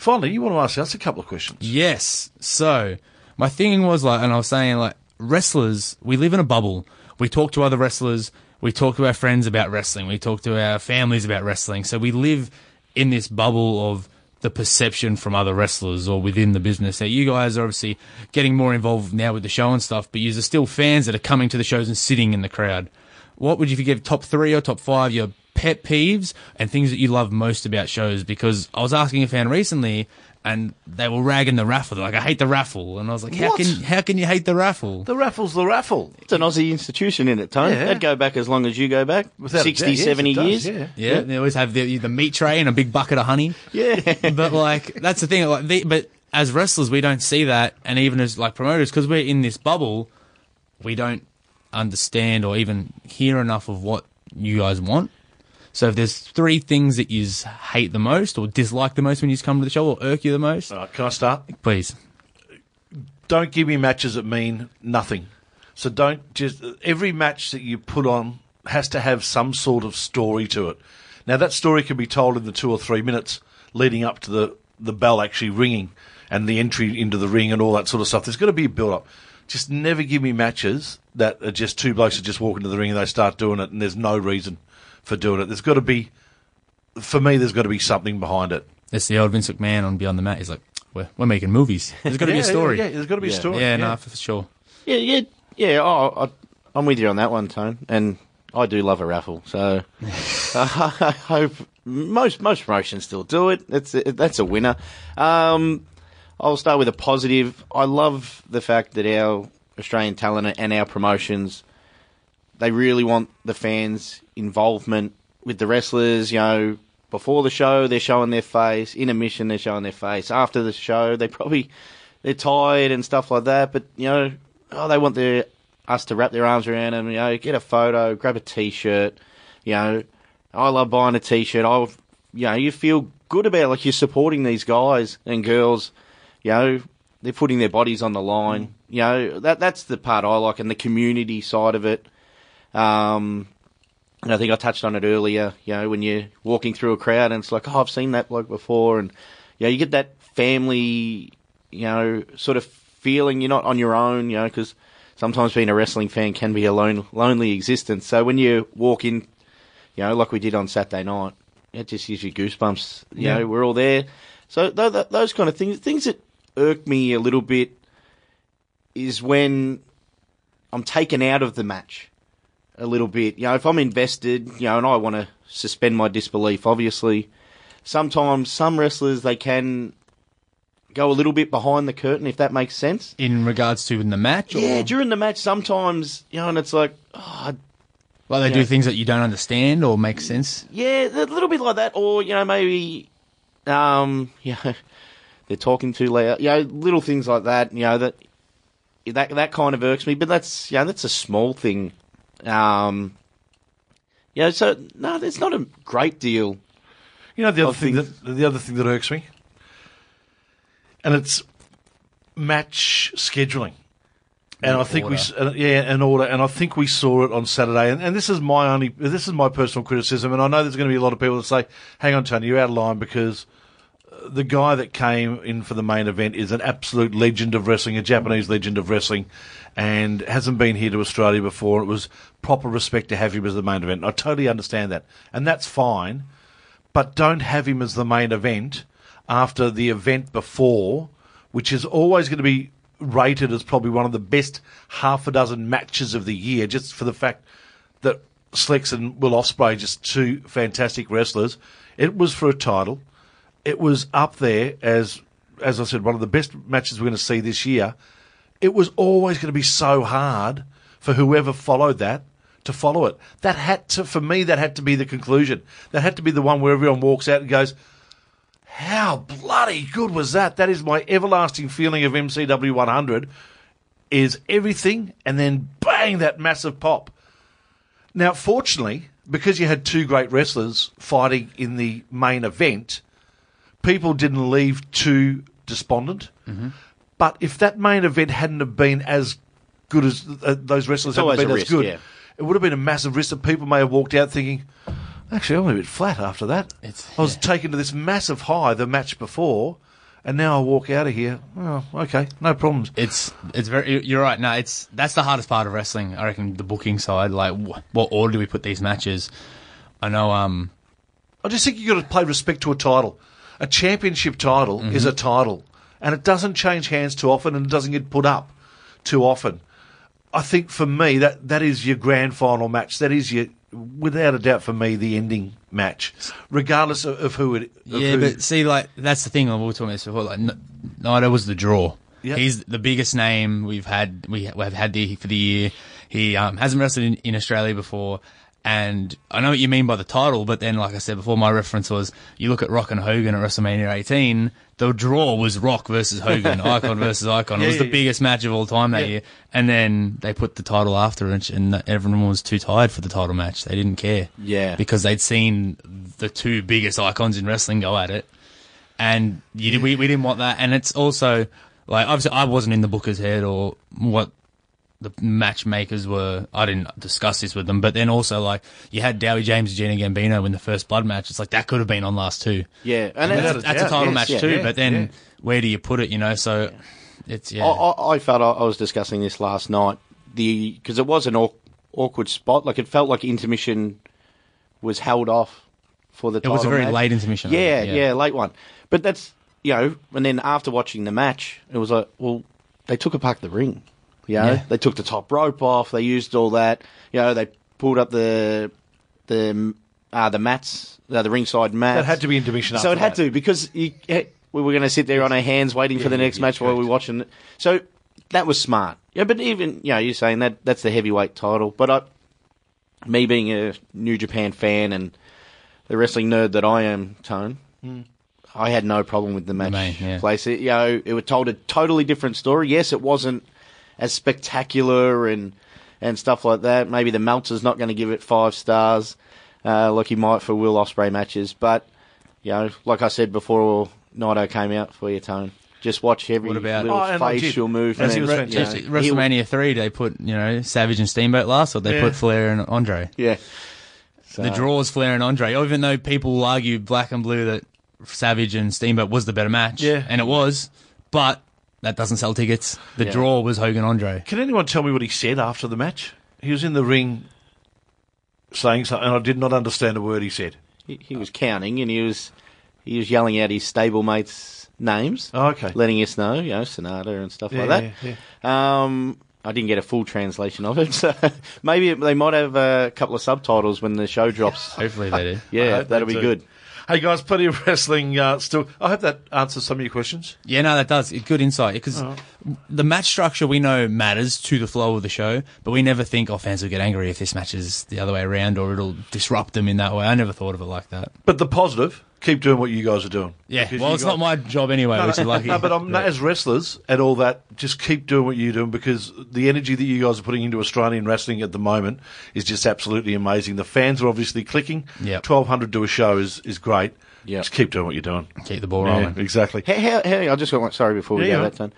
finally, you want to ask us a couple of questions? Yes. So my thing was like, and I was saying like, wrestlers, we live in a bubble. We talk to other wrestlers. We talk to our friends about wrestling. We talk to our families about wrestling. So we live in this bubble of the perception from other wrestlers or within the business. Now you guys are obviously getting more involved now with the show and stuff, but you're still fans that are coming to the shows and sitting in the crowd. What would you give top three or top five your pet peeves and things that you love most about shows? Because I was asking a fan recently, and they were ragging the raffle. They're like, "I hate the raffle," and I was like, "How What? can how can you hate the raffle?" The raffle's the raffle. It's an Aussie institution in it, Tony. Yeah. That'd go back as long as you go back. Without 60, doubt, yes, 70 does, years. Yeah. Yeah, they always have the the meat tray and a big bucket of honey. Yeah. but like that's the thing. Like, the, but as wrestlers, we don't see that, and even as like promoters, because we're in this bubble, we don't understand or even hear enough of what you guys want. So if there's three things that you hate the most or dislike the most when you come to the show or irk you the most, right, can I start? please. Don't give me matches that mean nothing. So don't just every match that you put on has to have some sort of story to it. Now that story can be told in the two or three minutes leading up to the the bell actually ringing and the entry into the ring and all that sort of stuff. There's got to be a build up. Just never give me matches that are just two blokes that just walk into the ring and they start doing it and there's no reason for doing it. There's got to be, for me, there's got to be something behind it. It's the old Vince McMahon on Beyond the Mat. He's like, we're, we're making movies. There's got to be a story. Yeah, yeah, there's got to be Yeah. a story. Yeah, no, for sure. Yeah, yeah, yeah. Oh, I, I'm with you on that one, Tone. And I do love a raffle, so I hope most most promotions still do it. That's a, that's a winner. Um, I'll start with a positive. I love the fact that our Australian talent and our promotions they really want the fans' involvement with the wrestlers. You know, before the show they're showing their face, intermission they're showing their face. After the show they probably they're tired and stuff like that. But you know, oh, they want their us to wrap their arms around them. You know, get a photo, grab a T-shirt. You know, I love buying a T-shirt. I, you know, you feel good about it, like you're supporting these guys and girls. You know, they're putting their bodies on the line. Mm. You know, that that's the part I like, and the community side of it. Um, and I think I touched on it earlier. You know, when you're walking through a crowd and it's like, oh, I've seen that bloke before, and you know, you get that family, you know, sort of feeling. You're not on your own, you know, because sometimes being a wrestling fan can be a lone, lonely existence. So when you walk in, you know, like we did on Saturday night, it just gives you goosebumps. You Yeah. know, we're all there. So th- th- those kind of things, things that irk me a little bit, is when I'm taken out of the match a little bit. You know, if I'm invested, you know, and I want to suspend my disbelief, obviously, sometimes some wrestlers they can go a little bit behind the curtain, if that makes sense. In regards to in the match, or Yeah, during the match, sometimes you know, and it's like, oh, like they yeah. do things that you don't understand or make sense. yeah, a little bit like that, or you know, maybe, um, you know, they're talking too loud. You know, little things like that. You know that that that kind of irks me, but that's you know, that's a small thing. Um, yeah, so no, it's not a great deal. You know the other thing that the other thing that irks me, and it's match scheduling. And I think we, uh, yeah, an order, and I think we saw it on Saturday. And, and this is my only, this is my personal criticism. And I know there's going to be a lot of people that say, "Hang on, Tony, you're out of line because the guy that came in for the main event is an absolute legend of wrestling, a Japanese legend of wrestling, and hasn't been here to Australia before. It was proper respect to have him as the main event. I totally understand that, and that's fine but don't have him as the main event after the event before, which is always going to be rated as probably one of the best half a dozen matches of the year, just for the fact that Slex and Will Ospreay, just two fantastic wrestlers. It was for a title. It was up there as, as I said, one of the best matches we're going to see this year. It was always going to be so hard for whoever followed that to follow it. That had to, for me, that had to be the conclusion. That had to be the one where everyone walks out and goes, how bloody good was that? That is my everlasting feeling of MCW 100 is everything and then bang, that massive pop. Now, fortunately, because you had two great wrestlers fighting in the main event, people didn't leave too despondent. But if that main event hadn't have been as good as uh, those wrestlers hadn't been a as risk, good, yeah. it would have been a massive risk that people may have walked out thinking, actually, I'm a bit flat after that. It's- I was yeah. taken to this massive high the match before, and now I walk out of here. Oh, okay, no problems. It's it's very you're right. No, it's that's the hardest part of wrestling. I reckon the booking side. Like, wh- what order do we put these matches? I know. Um, I just think you've got to pay respect to a title. A championship title Mm-hmm. is a title, and it doesn't change hands too often, and it doesn't get put up too often. I think for me that that is your grand final match. That is your, without a doubt, for me, the ending match, regardless of, of who it. Of yeah, who, but see, like that's the thing. We were talking about this before. Like, Naito was the draw. Yep. He's the biggest name we've had. We have had the, for the year. He um, hasn't wrestled in, in Australia before. And I know what you mean by the title, but then, like I said before, my reference was you look at Rock and Hogan at WrestleMania 18. The draw was Rock versus Hogan, Icon versus Icon. Yeah, it was the yeah, biggest match of all time that Yeah. year. And then they put the title after it, and everyone was too tired for the title match. They didn't care. Yeah. Because they'd seen the two biggest icons in wrestling go at it and you, we we didn't want that. And it's also like obviously I wasn't in the booker's head or what the matchmakers were. I didn't discuss this with them. But then also like you had Dowie James and Gino Gambino in the first blood match. It's like that could have been on last two. Yeah, and That's, Without a, a that's a title yes, match yeah, too. yeah, but then yeah. where do you put it? You know, so it's yeah. I, I, I felt I, was discussing this last night. The because it was an aw- awkward spot. Like it felt like intermission was held off for the. It was a very match. late intermission, Yeah, yeah, yeah. late one. But that's you know, and then after watching the match, it was like, well, they took apart the ring. You know, Yeah. they took the top rope off. They used all that. You know, they pulled up the the uh, the mats, uh, the ringside mats. That had to be intermission So it had that. to because you, eh, we were going to sit there on our hands waiting for the next yeah, match while we were watching it. So that was smart. Yeah, but even you know you're saying that that's the heavyweight title, but I, me being a New Japan fan and the wrestling nerd that I am, Tone. I had no problem with the match main, yeah. place. It, you know, it was told a totally different story. Yes, it wasn't as spectacular and and stuff like that. Maybe the Meltzer's not going to give it five stars, uh, like he might for Will Ospreay matches. But you know, like I said before, Naito came out for you, Tone. Just watch every What about- little Oh, and I did. facial move. As he and was fantastic. you know, WrestleMania three, they put you know Savage and Steamboat last, or they Yeah. put Flair and Andre. Yeah. The draws Flair and Andre, even though people will argue black and blue that Savage and Steamboat was the better match, Yeah. and it was, but that doesn't sell tickets. The Yeah. draw was Hogan Andre. Can anyone tell me what he said after the match? He was in the ring saying something, and I did not understand a word he said. he, he was counting and he was he was yelling out his stablemates' names. Oh, okay. Letting us know, you know, Sanada and stuff Yeah, like that. yeah, Um, I didn't get a full translation of it, so maybe they might have a couple of subtitles when the show drops. Hopefully they do. Yeah, that'll be do. good. Hey guys, plenty of wrestling uh, still. I hope that answers some of your questions. Yeah, no, that does. It's good insight because the match structure we know matters to the flow of the show, but we never think, oh, fans will get angry if this match is the other way around or it'll disrupt them in that way. I never thought of it like that. But the positive, keep doing what you guys are doing. Yeah, Because well, you it's got- not my job anyway, which is lucky. No, but I'm, as wrestlers and all that, just keep doing what you're doing because the energy that you guys are putting into Australian wrestling at the moment is just absolutely amazing. The fans are obviously clicking. Yeah, 1200 to a show is, is great. Yeah, Just keep doing what you're doing. Keep the ball Yeah, rolling. exactly. How, how, how, I just got one, sorry before we Yeah, go that done.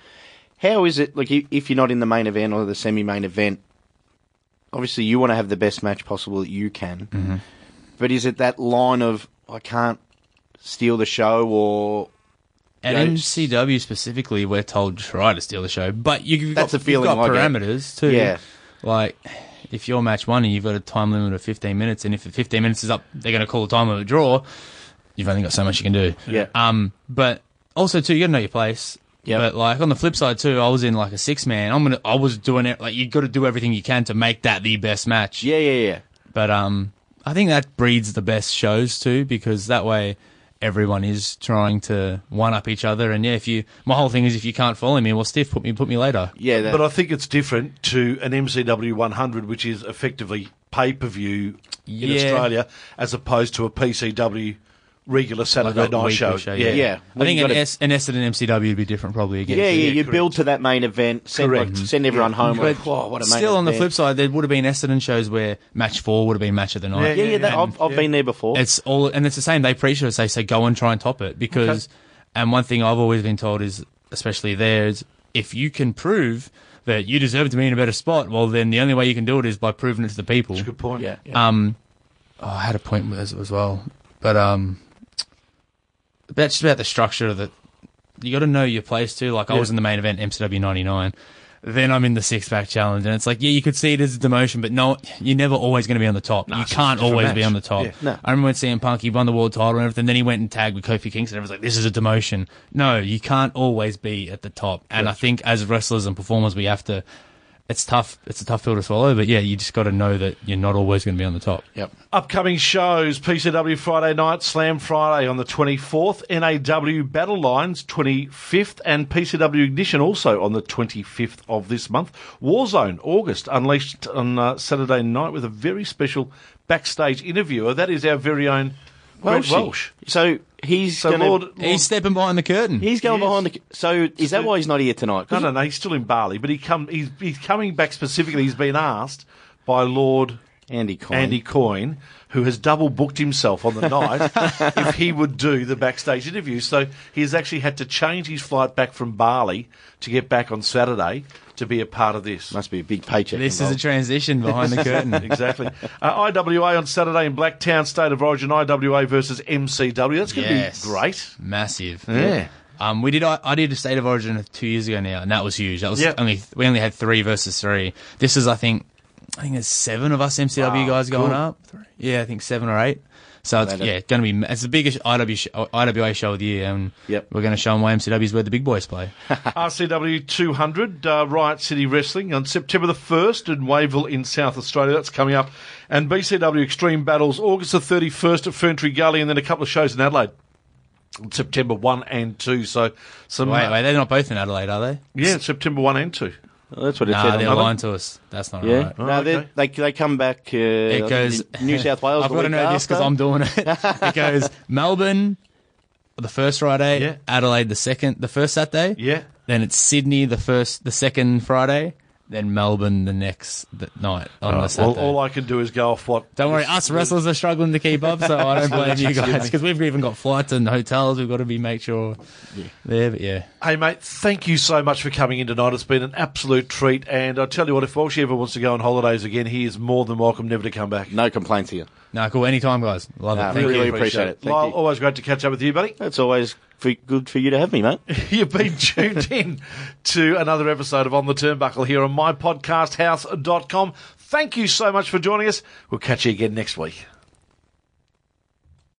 How is it, like, if if you're not in the main event or the semi main event, obviously you want to have the best match possible that you can, Mm-hmm. but is it that line of, I can't steal the show or. At Yeah, MCW specifically, we're told try to steal the show, but you, you've That's got, the feeling you've got parameters too. Yeah. like if you're match one and you've got a time limit of 15 minutes, and if the 15 minutes is up, they're going to call a time limit a draw. You've only got so much you can do. Yeah. Um, but also too, you got to know your place. Yep. But like on the flip side too, I was in like a six man. I'm gonna, I was doing it like you got to do everything you can to make that the best match. Yeah, yeah, yeah. But um, I think that breeds the best shows too, because that way everyone is trying to one up each other. And yeah, if you, my whole thing is if you can't follow me, well, stiff, put me, put me later. Yeah, that, But I think it's different to an MCW 100, which is effectively pay per view in Yeah. Australia, as opposed to a PCW regular Saturday Like night weekly show. yeah. Yeah. I When think you an, gotta- S, an Essendon MCW would be different probably again. yeah, yeah, Yeah, you correct. build to that main event, send, like, Correct. send everyone home. But Like, "Whoa, what a main still, on the flip side, there would have been Essendon shows where match four would have been match of the night. Yeah, yeah, that, Yeah. I've, I've been there before. It's all, and it's the same. They pre-shows they say go and try and top it because, and one thing I've always been told is, especially there, is if you can prove that you deserve to be in a better spot, well, then the only way you can do it is by proving it to the people. Good point. yeah, yeah. Um, oh, I had a point with this as well, but um, that's just about the structure of the. You got to know your place too. Like I Yeah. was in the main event MCW '99. Then I'm in the six pack challenge, and it's like, yeah, you could see it as a demotion, but no, you're never always going to be on the top. you can't always be on the top. Yeah. No. I remember when CM Punk he won the world title and everything. Then he went and tagged with Kofi Kingston. And everyone's like, this is a demotion. No, you can't always be at the top. And I think as wrestlers and performers, we have to. It's tough. It's a tough pill to swallow, but yeah, you just got to know that you're not always going to be on the top. yep. Upcoming shows PCW Friday night, Slam Friday on the 24th, NAW Battle Lines 25th, and PCW Ignition also on the 25th of this month. Warzone August unleashed on uh, Saturday night with a very special backstage interviewer. That is our very own Brett Welsh. Welsh. So he's So gonna, Lord, Lord He's stepping behind the curtain. he's going Yes. behind the. So is that why he's not here tonight? 'Cause no, no, no, he's still in Bali, but he come he's he's coming back specifically. He's been asked by Lord Andy Coyne. Andy Coyne, who has double booked himself on the night, if he would do the backstage interview. So he's actually had to change his flight back from Bali to get back on Saturday to be a part of this. must be a big paycheck. This is a transition behind the curtain. Exactly. Uh, IWA on Saturday in Blacktown, State of Origin. IWA versus MCW. That's going to Yes. be great. Massive. Yeah. Um, we did. I, I did a state of origin two years ago now, and that was huge. That was Yep. only we only had three versus three. This is, I think, I think there's seven of us MCW Wow, guys going cool. up. Yeah, I think seven or eight. So it's Later. yeah, going to be it's the biggest IW sh- IWA show of the year, and Yep. we're going to show them why MCW is where the big boys play. RCW 200, uh, Riot City Wrestling on September the 1st in Wavell in South Australia. That's coming up. And BCW Extreme Battles August the 31st at Ferntree Gully and then a couple of shows in Adelaide. September 1 and 2. So, some. wait, uh, wait, they're not both in Adelaide, are they? Yeah, September 1 and 2. Well, that's what it Nah, said. they're on lying to us. That's not Yeah, right. Oh, no, they okay. they they come back. Uh, It goes New South Wales. I've got to week know this because. I'm doing it. it goes Melbourne the first Friday, Yeah. Adelaide the second, the first Saturday. Yeah. Then it's Sydney the first, the second Friday. Then Melbourne the next th- night on the All, Saturday. all I can do is go off what. don't worry, us wrestlers are struggling to keep up, so I don't blame you guys because we've even got flights and hotels. We've got to be make sure there. But yeah, Hey, mate, thank you so much for coming in tonight. It's been an absolute treat. And I tell you what, if Walsh ever wants to go on holidays again, he is more than welcome never to come back. No complaints here. no, cool. Anytime, guys. Love Nah, it. Thank really you. appreciate it. Thank Lyle, you. always great to catch up with you, buddy. It's always for, good for you to have me, mate. You've been tuned in to another episode of On the Turnbuckle here on mypodcasthouse.com. Thank you so much for joining us. We'll catch you again next week.